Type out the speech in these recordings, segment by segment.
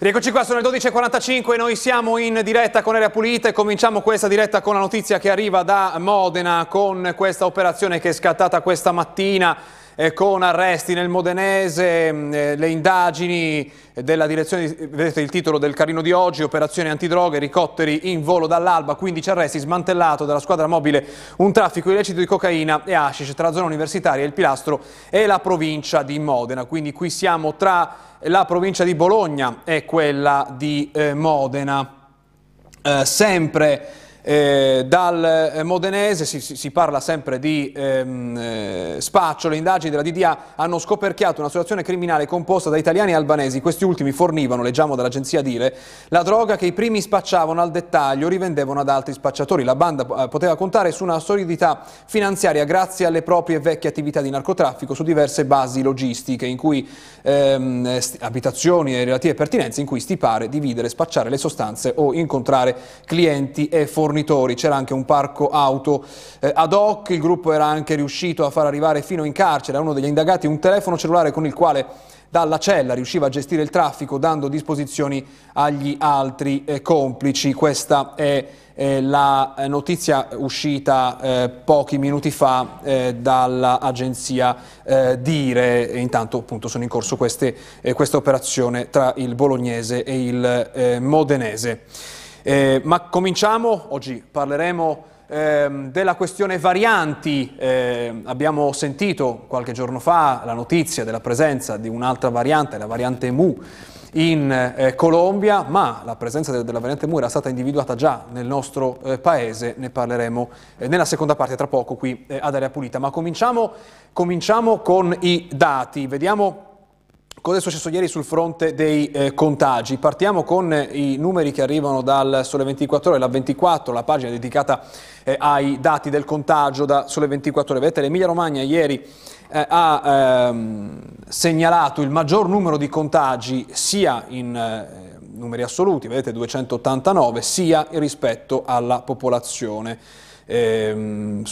Rieccoci qua, sono le 12.45, noi siamo in diretta con Area Pulita e cominciamo questa diretta con la notizia che arriva da Modena con questa operazione che è scattata questa mattina eh, con arresti nel Modenese, mm, eh, le indagini della direzione, vedete il titolo del carino di oggi, operazione antidroga, elicotteri in volo dall'alba, 15 arresti, smantellato dalla squadra mobile un traffico illecito di cocaina e hashish tra la zona universitaria, il Pilastro e la provincia di Modena. Quindi qui siamo tra la provincia di Bologna e quella di eh, Modena. Eh, sempre eh, dal eh, Modenese si, si, parla sempre di ehm, eh, spaccio, le indagini della DDA hanno scoperchiato una situazione criminale composta da italiani e albanesi, questi ultimi fornivano, leggiamo dall'agenzia Dire, la droga che i primi spacciavano al dettaglio, rivendevano ad altri spacciatori. La banda eh, poteva contare su una solidità finanziaria grazie alle proprie vecchie attività di narcotraffico su diverse basi logistiche, in cui ehm, abitazioni e relative pertinenze, in cui stipare, dividere, spacciare le sostanze o incontrare clienti e fornitori fornitori, c'era anche un parco auto eh, ad hoc, il gruppo era anche riuscito a far arrivare fino in carcere a uno degli indagati un telefono cellulare con il quale dalla cella riusciva a gestire il traffico dando disposizioni agli altri eh, complici. Questa è eh, la eh, notizia uscita eh, pochi minuti fa eh, dall'agenzia eh, Dire, e intanto appunto sono in corso queste, questa operazione tra il bolognese e il modenese. Eh, ma cominciamo, oggi parleremo eh, della questione varianti. Eh, abbiamo sentito qualche giorno fa la notizia della presenza di un'altra variante, la variante Mu in eh, Colombia, ma la presenza de della variante Mu era stata individuata già nel nostro eh, paese, ne parleremo eh, nella seconda parte tra poco qui eh, ad Area Pulita. Ma cominciamo, cominciamo con i dati, vediamo Cosa è successo ieri sul fronte dei eh, contagi? Partiamo con eh, i numeri che arrivano dal Sole 24 Ore, la 24, la pagina dedicata eh, ai dati del contagio da Sole 24 Ore. Vedete, l'Emilia Romagna ieri eh, ha ehm, segnalato il maggior numero di contagi sia in eh, numeri assoluti, vedete 289, sia rispetto alla popolazione. Ehm,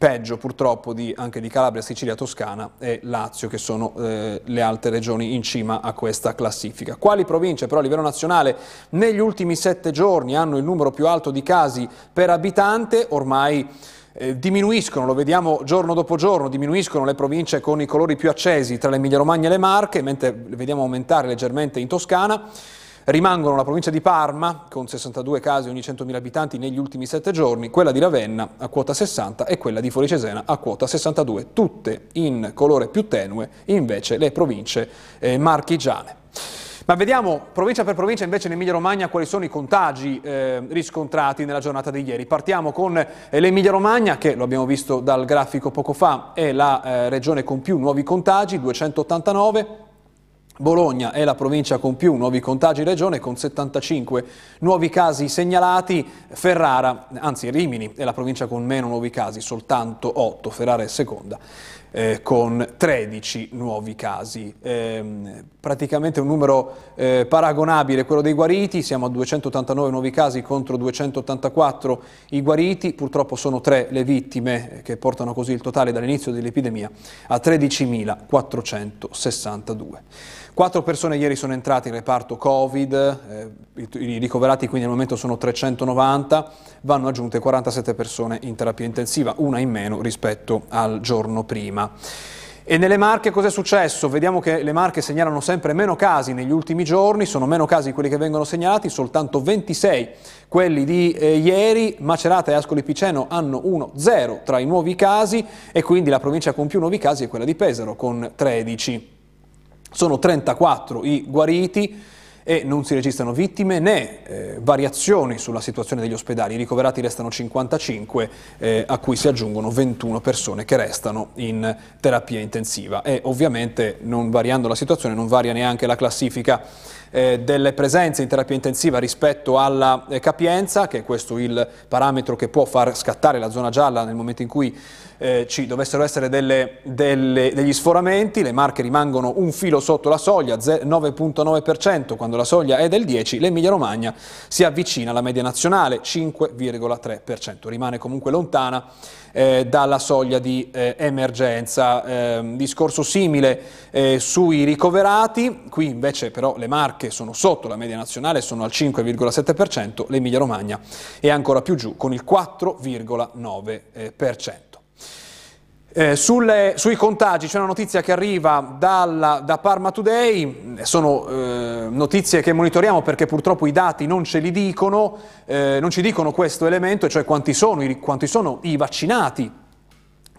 peggio purtroppo di, anche di Calabria, Sicilia, Toscana e Lazio che sono eh, le altre regioni in cima a questa classifica. Quali province però a livello nazionale negli ultimi sette giorni hanno il numero più alto di casi per abitante? Ormai eh, diminuiscono, lo vediamo giorno dopo giorno, diminuiscono le province con i colori più accesi tra l'Emilia Romagna e le Marche, mentre vediamo aumentare leggermente in Toscana. Rimangono la provincia di Parma, con 62 casi ogni 100.000 abitanti negli ultimi 7 giorni, quella di Ravenna a quota 60 e quella di Fuori Cesena a quota 62, tutte in colore più tenue, invece le province eh, marchigiane. Ma vediamo provincia per provincia invece in Emilia Romagna quali sono i contagi eh, riscontrati nella giornata di ieri. Partiamo con eh, l'Emilia Romagna che lo abbiamo visto dal grafico poco fa, è la eh, regione con più nuovi contagi, 289, Bologna è la provincia con più nuovi contagi regione con 75 nuovi casi segnalati, Ferrara, anzi Rimini è la provincia con meno nuovi casi, soltanto 8, Ferrara è seconda eh, con 13 nuovi casi. Eh, praticamente un numero eh, paragonabile a quello dei guariti, siamo a 289 nuovi casi contro 284 i guariti, purtroppo sono tre le vittime eh, che portano così il totale dall'inizio dell'epidemia a 13.462. Quattro persone ieri sono entrate in reparto Covid, eh, i ricoverati quindi al momento sono 390, vanno aggiunte 47 persone in terapia intensiva, una in meno rispetto al giorno prima. E nelle Marche cosa è successo? Vediamo che le Marche segnalano sempre meno casi negli ultimi giorni, sono meno casi quelli che vengono segnalati, soltanto 26 quelli di eh, ieri, Macerata e Ascoli Piceno hanno 1-0 tra i nuovi casi e quindi la provincia con più nuovi casi è quella di Pesaro con 13. Sono 34 i guariti, e non si registrano vittime né eh, variazioni sulla situazione degli ospedali. I ricoverati restano 55, eh, a cui si aggiungono 21 persone che restano in terapia intensiva. E ovviamente, non variando la situazione, non varia neanche la classifica eh, delle presenze in terapia intensiva rispetto alla eh, capienza, che è questo il parametro che può far scattare la zona gialla nel momento in cui eh, ci dovessero essere delle, delle, degli sforamenti, le marche rimangono un filo sotto la soglia, 9.9%, quando la soglia è del 10%, l'Emilia Romagna si avvicina alla media nazionale, 5,3%, rimane comunque lontana eh, dalla soglia di eh, emergenza. Eh, discorso simile eh, sui ricoverati, qui invece però le marche sono sotto la media nazionale, sono al 5,7%, l'Emilia Romagna è ancora più giù con il 4,9%. Eh, sulle, sui contagi c'è una notizia che arriva dalla, da Parma Today, sono eh, notizie che monitoriamo perché purtroppo i dati non ce li dicono, eh, non ci dicono questo elemento, cioè quanti sono, quanti sono i vaccinati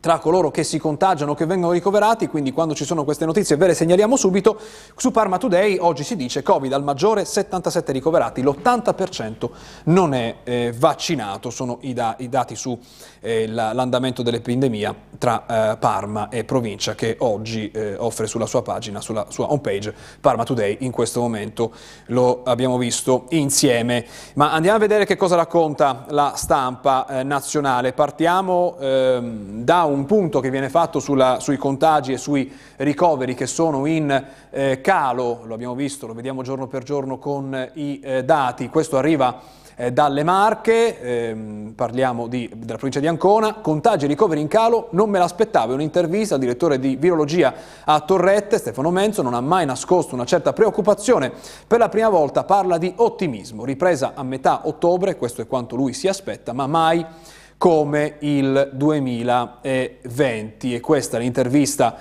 tra coloro che si contagiano che vengono ricoverati, quindi quando ci sono queste notizie ve le segnaliamo subito. Su Parma Today oggi si dice Covid al maggiore 77 ricoverati, l'80% non è eh, vaccinato, sono i, da, i dati sull'andamento eh, dell'epidemia tra eh, Parma e provincia che oggi eh, offre sulla sua pagina, sulla sua homepage Parma Today, in questo momento lo abbiamo visto insieme. Ma andiamo a vedere che cosa racconta la stampa eh, nazionale. Partiamo ehm, da un punto che viene fatto sulla, sui contagi e sui ricoveri che sono in eh, calo, lo abbiamo visto, lo vediamo giorno per giorno con i eh, dati, questo arriva eh, dalle Marche, ehm, parliamo di, della provincia di Ancona, contagi e ricoveri in calo, non me l'aspettavo, è un'intervista al direttore di virologia a Torrette, Stefano Menzo, non ha mai nascosto una certa preoccupazione, per la prima volta parla di ottimismo, ripresa a metà ottobre, questo è quanto lui si aspetta, ma mai come il 2020 e questa è l'intervista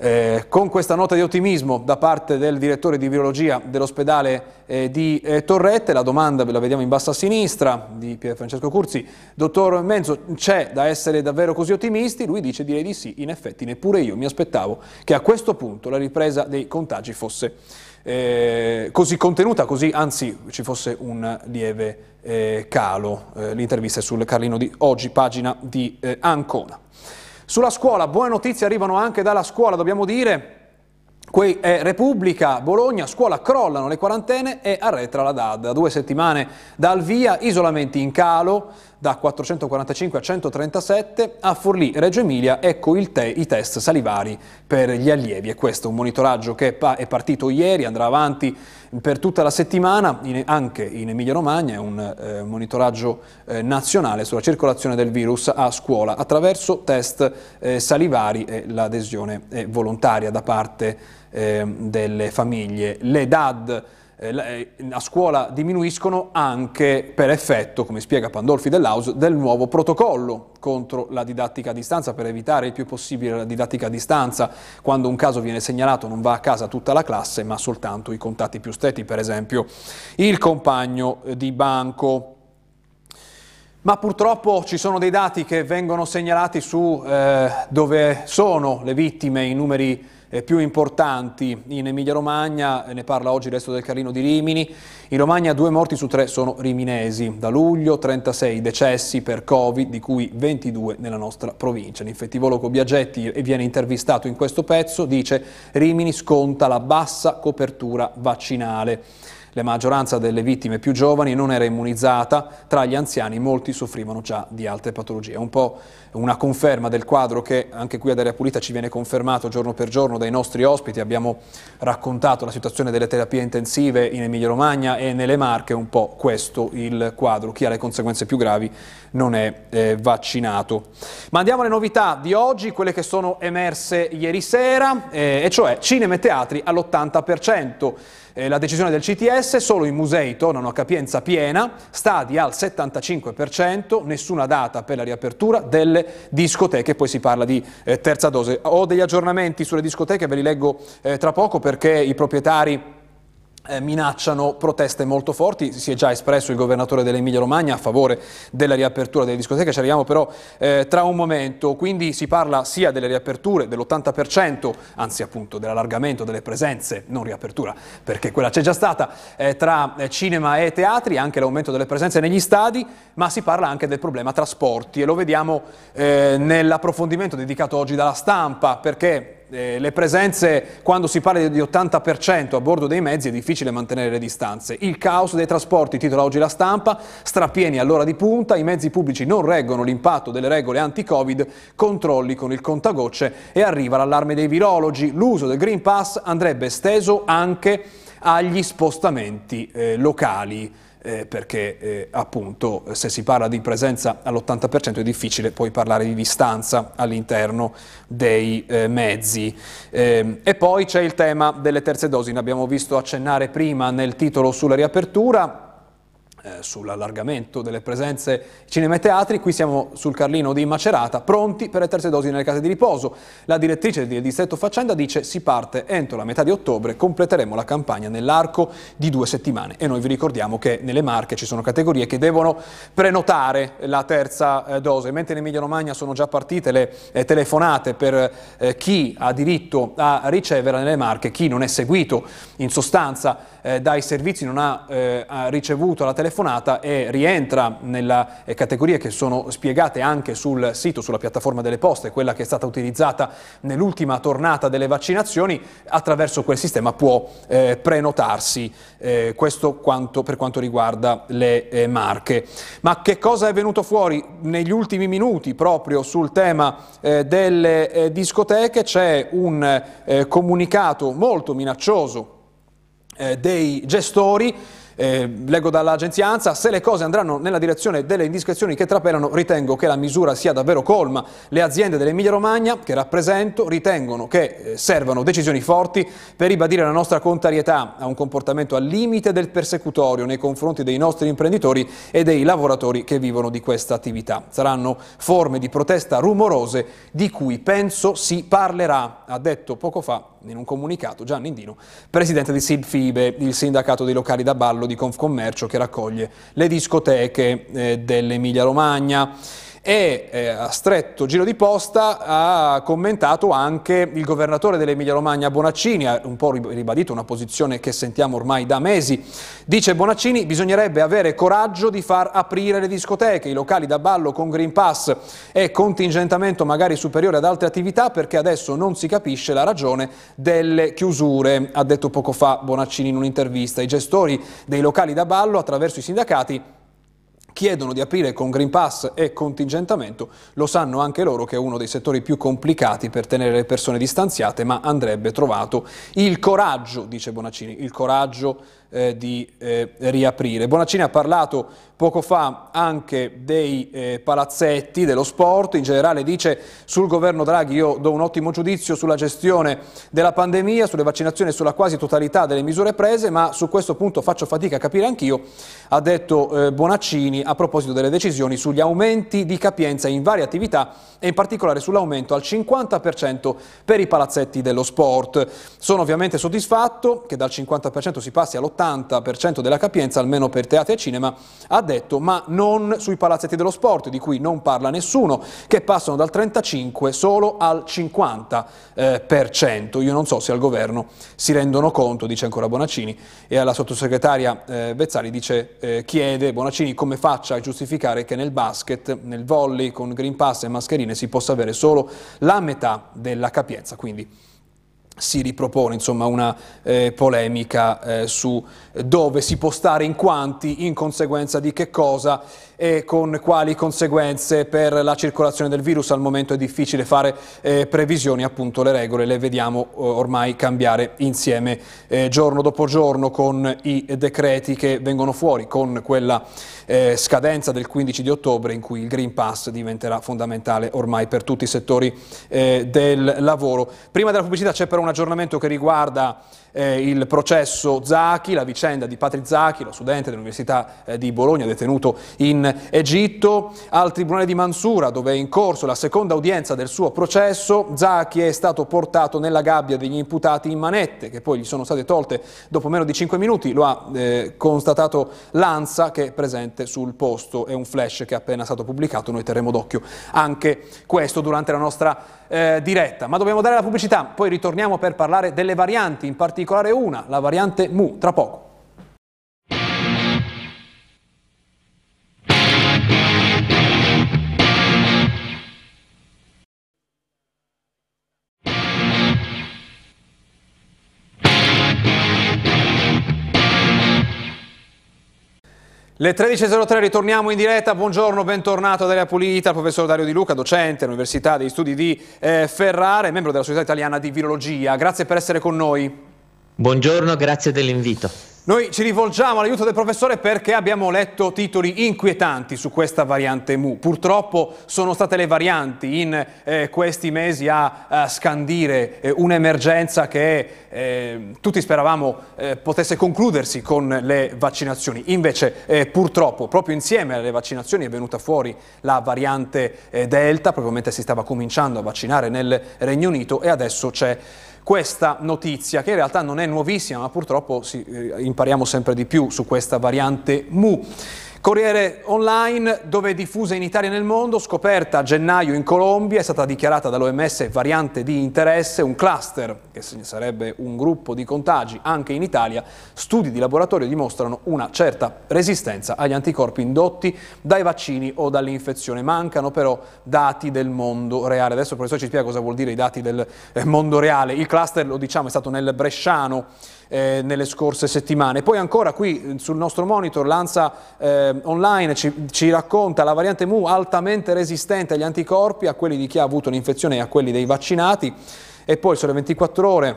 eh, con questa nota di ottimismo da parte del direttore di virologia dell'ospedale eh, di eh, Torrette, la domanda ve la vediamo in basso a sinistra di Pier Francesco Curzi, dottor Menzo c'è da essere davvero così ottimisti? Lui dice direi di sì, in effetti neppure io mi aspettavo che a questo punto la ripresa dei contagi fosse eh, così contenuta, così anzi ci fosse un lieve eh, calo. Eh, l'intervista è sul Carlino di oggi, pagina di Ancona. Sulla scuola, buone notizie arrivano anche dalla scuola, dobbiamo dire. Qui è Repubblica, Bologna, scuola crollano le quarantene e arretra la DAD. Da due settimane dal via, isolamenti in calo, da 445 a 137, a Forlì, Reggio Emilia, ecco te i test salivari per gli allievi. E questo è un monitoraggio che è partito ieri, andrà avanti per tutta la settimana, in, anche in Emilia Romagna, è un eh, monitoraggio eh, nazionale sulla circolazione del virus a scuola attraverso test eh, salivari e l'adesione volontaria da parte ehm, delle famiglie. Le DAD eh, eh, a scuola diminuiscono anche per effetto, come spiega Pandolfi dell'Aus, del nuovo protocollo contro la didattica a distanza per evitare il più possibile la didattica a distanza. Quando un caso viene segnalato non va a casa tutta la classe ma soltanto i contatti più stretti, per esempio il compagno di banco. Ma purtroppo ci sono dei dati che vengono segnalati su eh, dove sono le vittime, i numeri eh, più importanti in Emilia-Romagna, ne parla oggi il resto del Carlino di Rimini. In Romagna due morti su tre sono riminesi. Da luglio 36 decessi per Covid, di cui 22 nella nostra provincia. L'infettivologo Biagetti viene intervistato in questo pezzo, dice Rimini sconta la bassa copertura vaccinale. La maggioranza delle vittime più giovani non era immunizzata, tra gli anziani molti soffrivano già di altre patologie. È un po' una conferma del quadro che anche qui ad Area Pulita ci viene confermato giorno per giorno dai nostri ospiti. Abbiamo raccontato la situazione delle terapie intensive in Emilia Romagna e nelle Marche, un po' questo il quadro. Chi ha le conseguenze più gravi non è eh, vaccinato. Ma andiamo alle novità di oggi, quelle che sono emerse ieri sera, eh, e cioè cinema e teatri all'80% eh, la decisione del CTS, solo i musei tornano a capienza piena, stadi al 75%, nessuna data per la riapertura delle discoteche, poi si parla di eh, terza dose. Ho degli aggiornamenti sulle discoteche, ve li leggo eh, tra poco perché i proprietari minacciano proteste molto forti, si è già espresso il governatore dell'Emilia Romagna a favore della riapertura delle discoteche, ci arriviamo però eh, tra un momento, quindi si parla sia delle riaperture dell'80%, anzi appunto dell'allargamento delle presenze, non riapertura perché quella c'è già stata, eh, tra eh, cinema e teatri, anche l'aumento delle presenze negli stadi, ma si parla anche del problema trasporti. E lo vediamo eh, nell'approfondimento dedicato oggi dalla stampa perché eh, le presenze, quando si parla di 80% a bordo dei mezzi, è difficile mantenere le distanze. Il caos dei trasporti, titola oggi la stampa, strapieni all'ora di punta, i mezzi pubblici non reggono l'impatto delle regole anti-Covid, controlli con il contagocce e arriva l'allarme dei virologi. L'uso del Green Pass andrebbe esteso anche agli spostamenti eh, locali. Eh, perché eh, appunto se si parla di presenza all'80% è difficile poi parlare di distanza all'interno dei eh, mezzi. Ehm, e poi c'è il tema delle terze dosi, ne abbiamo visto accennare prima nel titolo sulla riapertura, eh, sull'allargamento delle presenze cinema e teatri, qui siamo sul Carlino di Macerata, pronti per le terze dosi nelle case di riposo. La direttrice del distretto Faccenda dice si parte entro la metà di ottobre, completeremo la campagna nell'arco di due settimane e noi vi ricordiamo che nelle Marche ci sono categorie che devono prenotare la terza eh, dose, mentre in Emilia Romagna sono già partite le eh, telefonate per eh, chi ha diritto a ricevere nelle Marche, chi non è seguito in sostanza eh, dai servizi non ha, eh, ricevuto la telefonata e rientra nelle eh, categorie che sono spiegate anche sul sito, sulla piattaforma delle poste, quella che è stata utilizzata nell'ultima tornata delle vaccinazioni, attraverso quel sistema può eh, prenotarsi, eh, questo quanto, per quanto riguarda le eh, marche. Ma che cosa è venuto fuori negli ultimi minuti proprio sul tema delle discoteche? C'è un comunicato molto minaccioso eh, dei gestori eh, leggo dall'agenzia ANSA, se le cose andranno nella direzione delle indiscrezioni che trapelano, ritengo che la misura sia davvero colma. Le aziende dell'Emilia Romagna, che rappresento, ritengono che eh, servano decisioni forti per ribadire la nostra contrarietà a un comportamento al limite del persecutorio nei confronti dei nostri imprenditori e dei lavoratori che vivono di questa attività. Saranno forme di protesta rumorose di cui penso si parlerà, ha detto poco fa in un comunicato Gianni Indino, presidente di SILFIBE, il sindacato dei locali da ballo di Confcommercio che raccoglie le discoteche eh, dell'Emilia Romagna e eh, a stretto giro di posta ha commentato anche il governatore dell'Emilia Romagna Bonaccini, ha un po' ribadito una posizione che sentiamo ormai da mesi. Dice Bonaccini bisognerebbe avere coraggio di far aprire le discoteche, i locali da ballo con Green Pass e contingentamento magari superiore ad altre attività perché adesso non si capisce la ragione delle chiusure, ha detto poco fa Bonaccini in un'intervista. I gestori dei locali da ballo attraverso i sindacati chiedono di aprire con Green Pass e contingentamento, lo sanno anche loro che è uno dei settori più complicati per tenere le persone distanziate, ma andrebbe trovato il coraggio, dice Bonaccini, il coraggio eh, di eh, riaprire. Bonaccini ha parlato poco fa anche dei eh, palazzetti, dello sport, in generale dice sul governo Draghi io do un ottimo giudizio sulla gestione della pandemia, sulle vaccinazioni e sulla quasi totalità delle misure prese, ma su questo punto faccio fatica a capire anch'io, ha detto eh, Bonaccini a proposito delle decisioni sugli aumenti di capienza in varie attività e in particolare sull'aumento al 50% per i palazzetti dello sport. Sono ovviamente soddisfatto che dal 50% si passi all'80% 80% della capienza, almeno per teatri e cinema, ha detto ma non sui palazzetti dello sport, di cui non parla nessuno, che passano dal 35 solo al 50%. Eh, Io non so se al governo si rendono conto, dice ancora Bonaccini, e alla sottosegretaria eh, Bezzali dice, eh, chiede Bonaccini come faccia a giustificare che nel basket, nel volley con Green Pass e mascherine si possa avere solo la metà della capienza. Quindi si ripropone insomma, una eh, polemica eh, su dove si può stare in quanti, in conseguenza di che cosa e con quali conseguenze per la circolazione del virus. Al momento è difficile fare eh, previsioni, appunto le regole le vediamo ormai cambiare insieme eh, giorno dopo giorno con i decreti che vengono fuori, con quella eh, scadenza del 15 di ottobre in cui il Green Pass diventerà fondamentale ormai per tutti i settori eh, del lavoro. Prima della pubblicità c'è però un aggiornamento che riguarda eh, il processo Zacchi, la vicenda di Patri Zacchi, lo studente dell'Università eh, di Bologna detenuto in Egitto, al Tribunale di Mansura dove è in corso la seconda udienza del suo processo, Zacchi è stato portato nella gabbia degli imputati in manette che poi gli sono state tolte dopo meno di 5 minuti, lo ha eh, constatato l'ANSA che è presente sul posto, è un flash che è appena stato pubblicato, noi terremo d'occhio anche questo durante la nostra eh, diretta. Ma dobbiamo dare la pubblicità, poi ritorniamo per parlare delle varianti, in particolare una, la variante Mu, tra poco. Le 13.03 ritorniamo in diretta, buongiorno, bentornato ad Area Pulita, il professor Dario Di Luca, docente all'Università degli Studi di eh, Ferrara e membro della Società Italiana di Virologia. Grazie per essere con noi. Buongiorno, grazie dell'invito. Noi ci rivolgiamo all'aiuto del professore perché abbiamo letto titoli inquietanti su questa variante Mu. Purtroppo sono state le varianti in eh, questi mesi a, a scandire eh, un'emergenza che eh, tutti speravamo eh, potesse concludersi con le vaccinazioni. Invece eh, purtroppo proprio insieme alle vaccinazioni è venuta fuori la variante eh, Delta, probabilmente si stava cominciando a vaccinare nel Regno Unito e adesso c'è questa notizia che in realtà non è nuovissima ma purtroppo sì, eh, impariamo sempre di più su questa variante Mu. Corriere Online, dove è diffusa in Italia e nel mondo, scoperta a gennaio in Colombia, è stata dichiarata dall'OMS variante di interesse, un cluster, che sarebbe un gruppo di contagi anche in Italia. Studi di laboratorio dimostrano una certa resistenza agli anticorpi indotti dai vaccini o dall'infezione. Mancano però dati del mondo reale. Adesso il professore ci spiega cosa vuol dire i dati del eh, mondo reale. Il cluster, lo diciamo, è stato nel Bresciano, eh, nelle scorse settimane. Poi ancora qui sul nostro monitor l'ANSA eh, online ci, ci, racconta la variante Mu altamente resistente agli anticorpi, a quelli di chi ha avuto l'infezione e a quelli dei vaccinati. E poi sulle 24 ore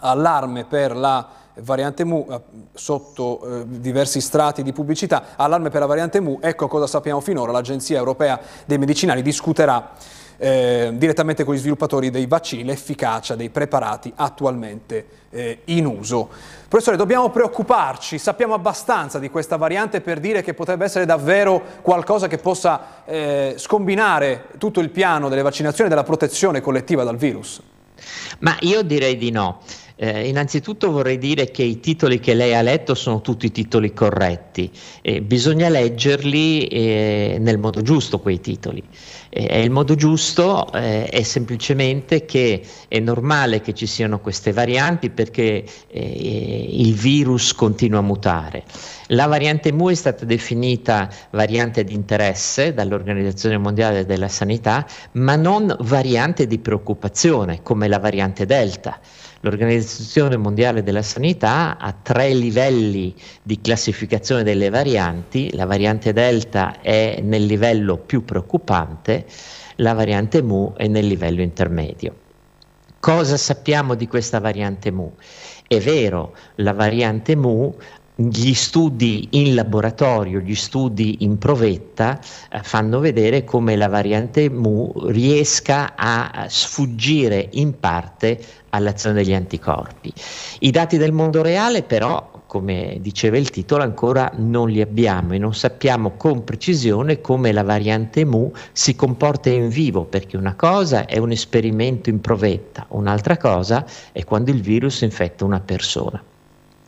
allarme per la variante Mu eh, sotto eh, diversi strati di pubblicità, allarme per la variante Mu, ecco cosa sappiamo finora, l'Agenzia Europea dei Medicinali discuterà eh, direttamente con gli sviluppatori dei vaccini l'efficacia dei preparati attualmente eh, in uso. Professore, dobbiamo preoccuparci, sappiamo abbastanza di questa variante per dire che potrebbe essere davvero qualcosa che possa eh, scombinare tutto il piano delle vaccinazioni e della protezione collettiva dal virus? Ma io direi di no. Eh, innanzitutto vorrei dire che i titoli che lei ha letto sono tutti titoli corretti, eh, bisogna leggerli eh, nel modo giusto quei titoli. il modo giusto eh, è semplicemente che è normale che ci siano queste varianti perché eh, il virus continua a mutare. La variante Mu è stata definita variante di interesse dall'Organizzazione Mondiale della Sanità, ma non variante di preoccupazione come la variante Delta. L'Organizzazione Mondiale della Sanità ha tre livelli di classificazione delle varianti, la variante Delta è nel livello più preoccupante, la variante Mu è nel livello intermedio. Cosa sappiamo di questa variante Mu? È vero, la variante Mu gli studi in laboratorio, gli studi in provetta eh, fanno vedere come la variante Mu riesca a sfuggire in parte all'azione degli anticorpi. I dati del mondo reale però come diceva il titolo, ancora non li abbiamo e non sappiamo con precisione come la variante Mu si comporta in vivo, perché una cosa è un esperimento in provetta, un'altra cosa è quando il virus infetta una persona.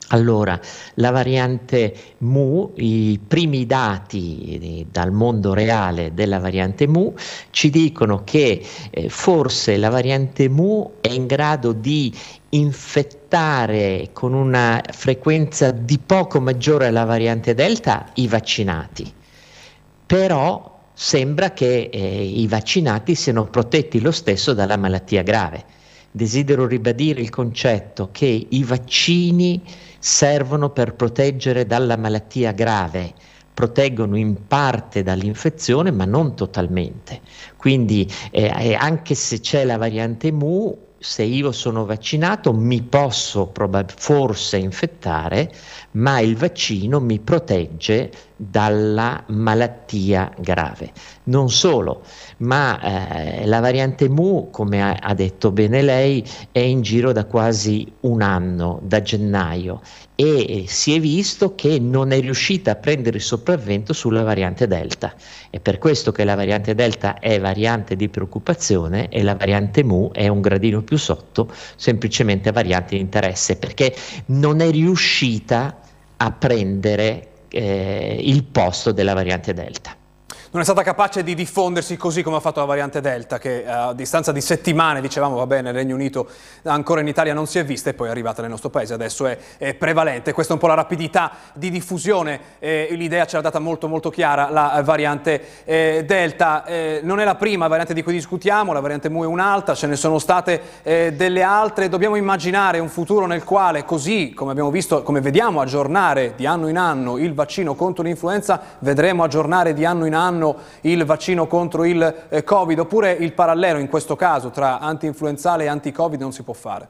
Allora, la variante Mu, i primi dati dal mondo reale della variante Mu ci dicono che eh, forse la variante Mu è in grado di infettare con una frequenza di poco maggiore alla variante Delta i vaccinati. Però sembra che eh, i vaccinati siano protetti lo stesso dalla malattia grave. Desidero ribadire il concetto che i vaccini servono per proteggere dalla malattia grave, proteggono in parte dall'infezione ma non totalmente. Quindi eh, anche se c'è la variante Mu, se io sono vaccinato mi posso probab- forse infettare, ma il vaccino mi protegge dalla malattia grave. Non solo, ma eh, la variante Mu, come ha, ha, detto bene lei, è in giro da quasi un anno, da gennaio, e si è visto che non è riuscita a prendere il sopravvento sulla variante Delta. È per questo che la variante Delta è variante di preoccupazione e la variante Mu è un gradino più sotto, semplicemente variante di interesse, perché non è riuscita a prendere eh, il posto della variante Delta non è stata capace di diffondersi così come ha fatto la variante Delta, che a distanza di settimane, dicevamo, va bene, nel Regno Unito ancora in Italia non si è vista e poi è arrivata nel nostro paese, adesso è, è prevalente. Questa è un po' la rapidità di diffusione, eh, l'idea ce l'ha data molto molto chiara la variante eh, Delta. Eh, non è la prima variante di cui discutiamo, la variante Mu è un'altra, ce ne sono state eh, delle altre, dobbiamo immaginare un futuro nel quale così come abbiamo visto, come vediamo aggiornare di anno in anno il vaccino contro l'influenza, vedremo aggiornare di anno in anno anno il vaccino contro il eh, Covid, oppure il parallelo in questo caso tra anti-influenzale e anti-Covid non si può fare?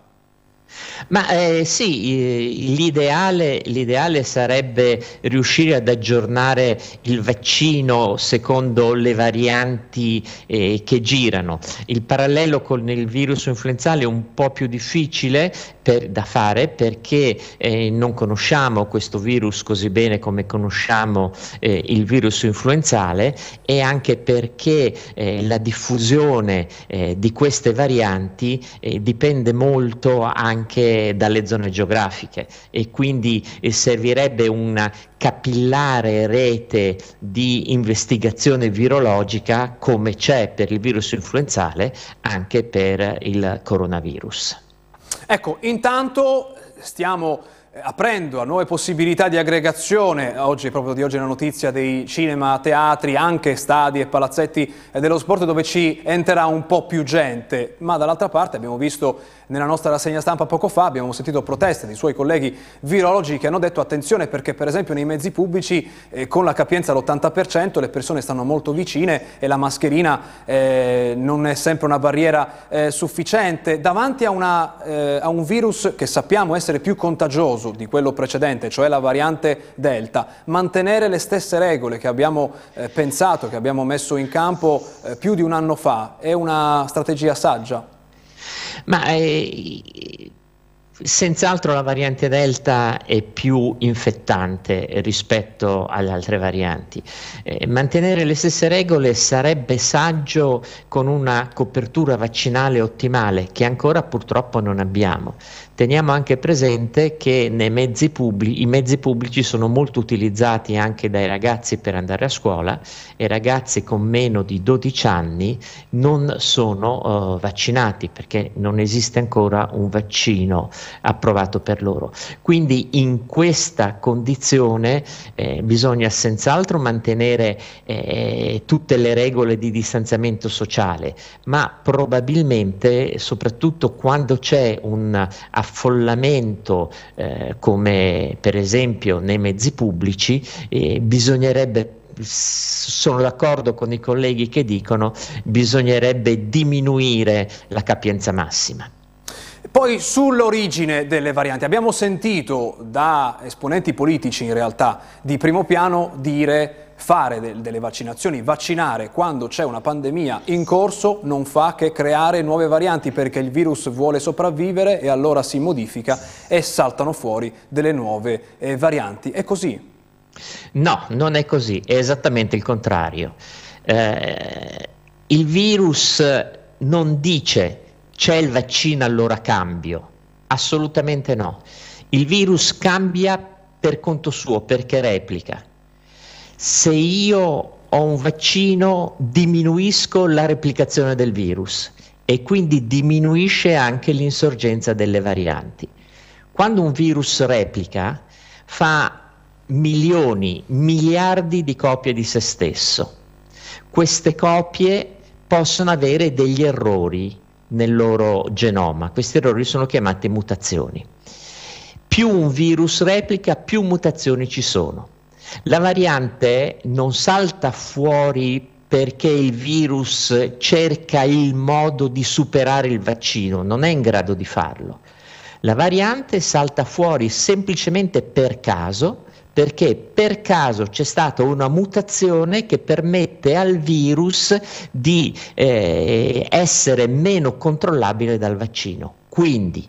Ma eh, sì, l'ideale, l'ideale, sarebbe riuscire ad aggiornare il vaccino secondo le varianti eh, che girano. Il parallelo con il virus influenzale è un po' più difficile per, da fare perché eh, non conosciamo questo virus così bene come conosciamo eh, il virus influenzale e anche perché eh, la diffusione eh, di queste varianti dipende molto anche dalle zone geografiche e quindi eh, servirebbe una capillare rete di investigazione virologica come c'è per il virus influenzale anche per il coronavirus. Ecco, intanto stiamo eh, aprendo a nuove possibilità di aggregazione, oggi proprio di oggi la notizia dei cinema, teatri, anche stadi e palazzetti dello sport dove ci entrerà un po' più gente, ma dall'altra parte abbiamo visto nella nostra rassegna stampa poco fa, abbiamo sentito proteste dei suoi colleghi virologi che hanno detto attenzione perché per esempio nei mezzi pubblici eh, con la capienza all'80% le persone stanno molto vicine e la mascherina eh, non è sempre una barriera eh, sufficiente. Davanti a, una, eh, a un virus che sappiamo essere più contagioso, contagioso di quello precedente, cioè la variante Delta, mantenere le stesse regole che abbiamo eh, pensato, che abbiamo messo in campo eh, più di un anno fa, è una strategia saggia? Ma eh, Senz'altro la variante Delta è più infettante rispetto alle altre varianti. Eh, mantenere le stesse regole sarebbe saggio con una copertura vaccinale ottimale che ancora purtroppo non abbiamo. Teniamo anche presente che mezzi pubblici, i mezzi pubblici sono molto utilizzati anche dai ragazzi per andare a scuola e ragazzi con meno di 12 anni non sono uh, vaccinati perché non esiste ancora un vaccino approvato per loro. Quindi in questa condizione eh, bisogna senz'altro mantenere eh, tutte le regole di distanziamento sociale, ma probabilmente soprattutto quando c'è un affollamento eh, come per esempio nei mezzi pubblici eh, bisognerebbe sono d'accordo con i colleghi che dicono bisognerebbe diminuire la capienza massima. Poi sull'origine delle varianti, abbiamo sentito da esponenti politici in realtà di primo piano dire fare de delle vaccinazioni, vaccinare quando c'è una pandemia in corso non fa che creare nuove varianti perché il virus vuole sopravvivere e allora si modifica e saltano fuori delle nuove eh, varianti. È così? No, non è così, è esattamente il contrario. Eh, il virus non dice c'è il vaccino allora cambio? Assolutamente no. Il virus cambia per conto suo perché replica. Se io ho un vaccino diminuisco la replicazione del virus e quindi diminuisce anche l'insorgenza delle varianti. Quando un virus replica fa milioni, miliardi di copie di se stesso. Queste copie possono avere degli errori nel loro genoma. Questi errori sono chiamati mutazioni. Più un virus replica, più mutazioni ci sono. La variante non salta fuori perché il virus cerca il modo di superare il vaccino, non è in grado di farlo. La variante salta fuori semplicemente per caso perché per caso c'è stata una mutazione che permette al virus di eh, essere meno controllabile dal vaccino. Quindi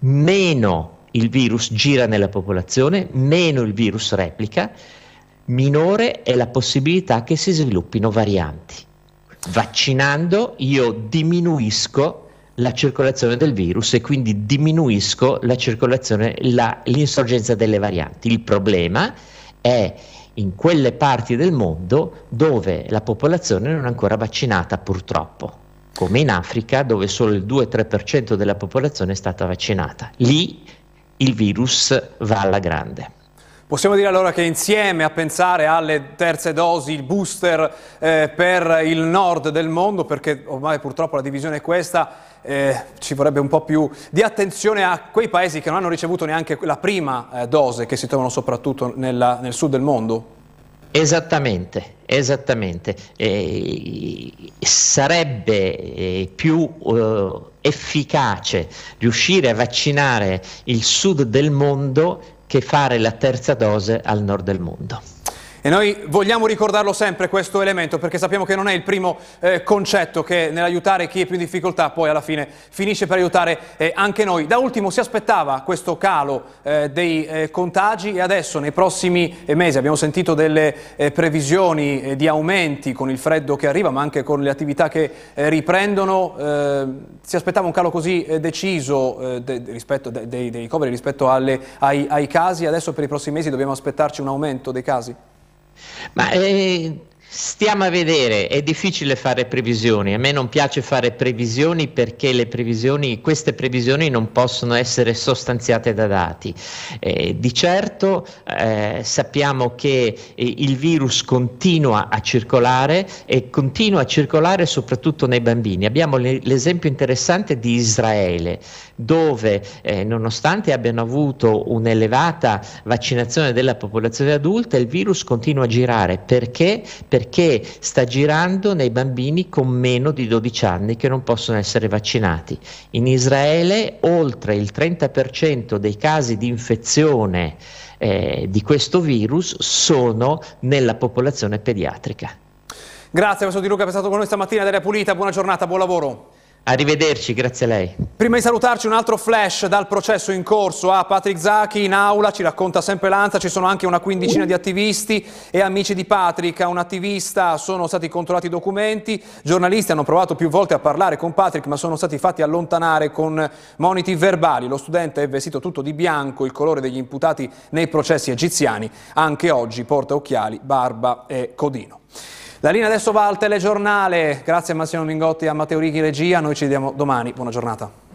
meno il virus gira nella popolazione, meno il virus replica, minore è la possibilità che si sviluppino varianti. Vaccinando io diminuisco la circolazione del virus e quindi diminuisco la circolazione, la, l'insorgenza delle varianti. Il problema è in quelle parti del mondo dove la popolazione non è ancora vaccinata purtroppo, come in Africa dove solo il 2-3% della popolazione è stata vaccinata. Lì il virus va alla grande. Possiamo dire allora che insieme a pensare alle terze dosi, il booster eh, per il nord del mondo, perché ormai purtroppo la divisione è questa, eh, ci vorrebbe un po' più di attenzione a quei paesi che non hanno ricevuto neanche la prima eh, dose, che si trovano soprattutto nella, nel sud del mondo? Esattamente, esattamente. Eh, sarebbe più eh, efficace riuscire a vaccinare il sud del mondo che fare la terza dose al nord del mondo. E noi vogliamo ricordarlo sempre questo elemento perché sappiamo che non è il primo eh, concetto che nell'aiutare chi è più in difficoltà poi alla fine finisce per aiutare eh, anche noi. Da ultimo si aspettava questo calo eh, dei eh, contagi e adesso nei prossimi eh, mesi abbiamo sentito delle eh, previsioni di aumenti con il freddo che arriva ma anche con le attività che riprendono. si aspettava un calo così deciso de, de, rispetto de, dei, dei ricoveri rispetto alle, ai, ai casi, adesso per i prossimi mesi dobbiamo aspettarci un aumento dei casi? Ma eh, Stiamo a vedere, è difficile fare previsioni, a me non piace fare previsioni perché previsioni, queste previsioni non possono essere sostanziate da dati. Eh, di certo eh, sappiamo che eh, il virus continua a circolare e continua a circolare soprattutto nei bambini. Abbiamo l'esempio interessante di Israele dove eh, nonostante abbiano avuto un'elevata vaccinazione della popolazione adulta il virus continua a girare perché? perché perché sta girando nei bambini con meno di 12 anni che non possono essere vaccinati. In Israele oltre il 30% dei casi di infezione eh, di questo virus sono nella popolazione pediatrica. Grazie, professor Di Luca, per essere stato con noi stamattina ad Aria Pulita. Buona giornata, buon lavoro. Arrivederci, grazie a lei. Prima di salutarci un altro flash dal processo in corso a Patrick Zacchi in aula, ci racconta sempre Lanza, ci sono anche una quindicina di attivisti e amici di Patrick, a un attivista sono stati controllati i documenti, giornalisti hanno provato più volte a parlare con Patrick ma sono stati fatti allontanare con moniti verbali, lo studente è vestito tutto di bianco, il colore degli imputati nei processi egiziani, anche oggi porta occhiali, barba e codino. La linea adesso va al telegiornale, grazie a Massimo Mingotti e a Matteo Righi regia, noi ci vediamo domani, buona giornata.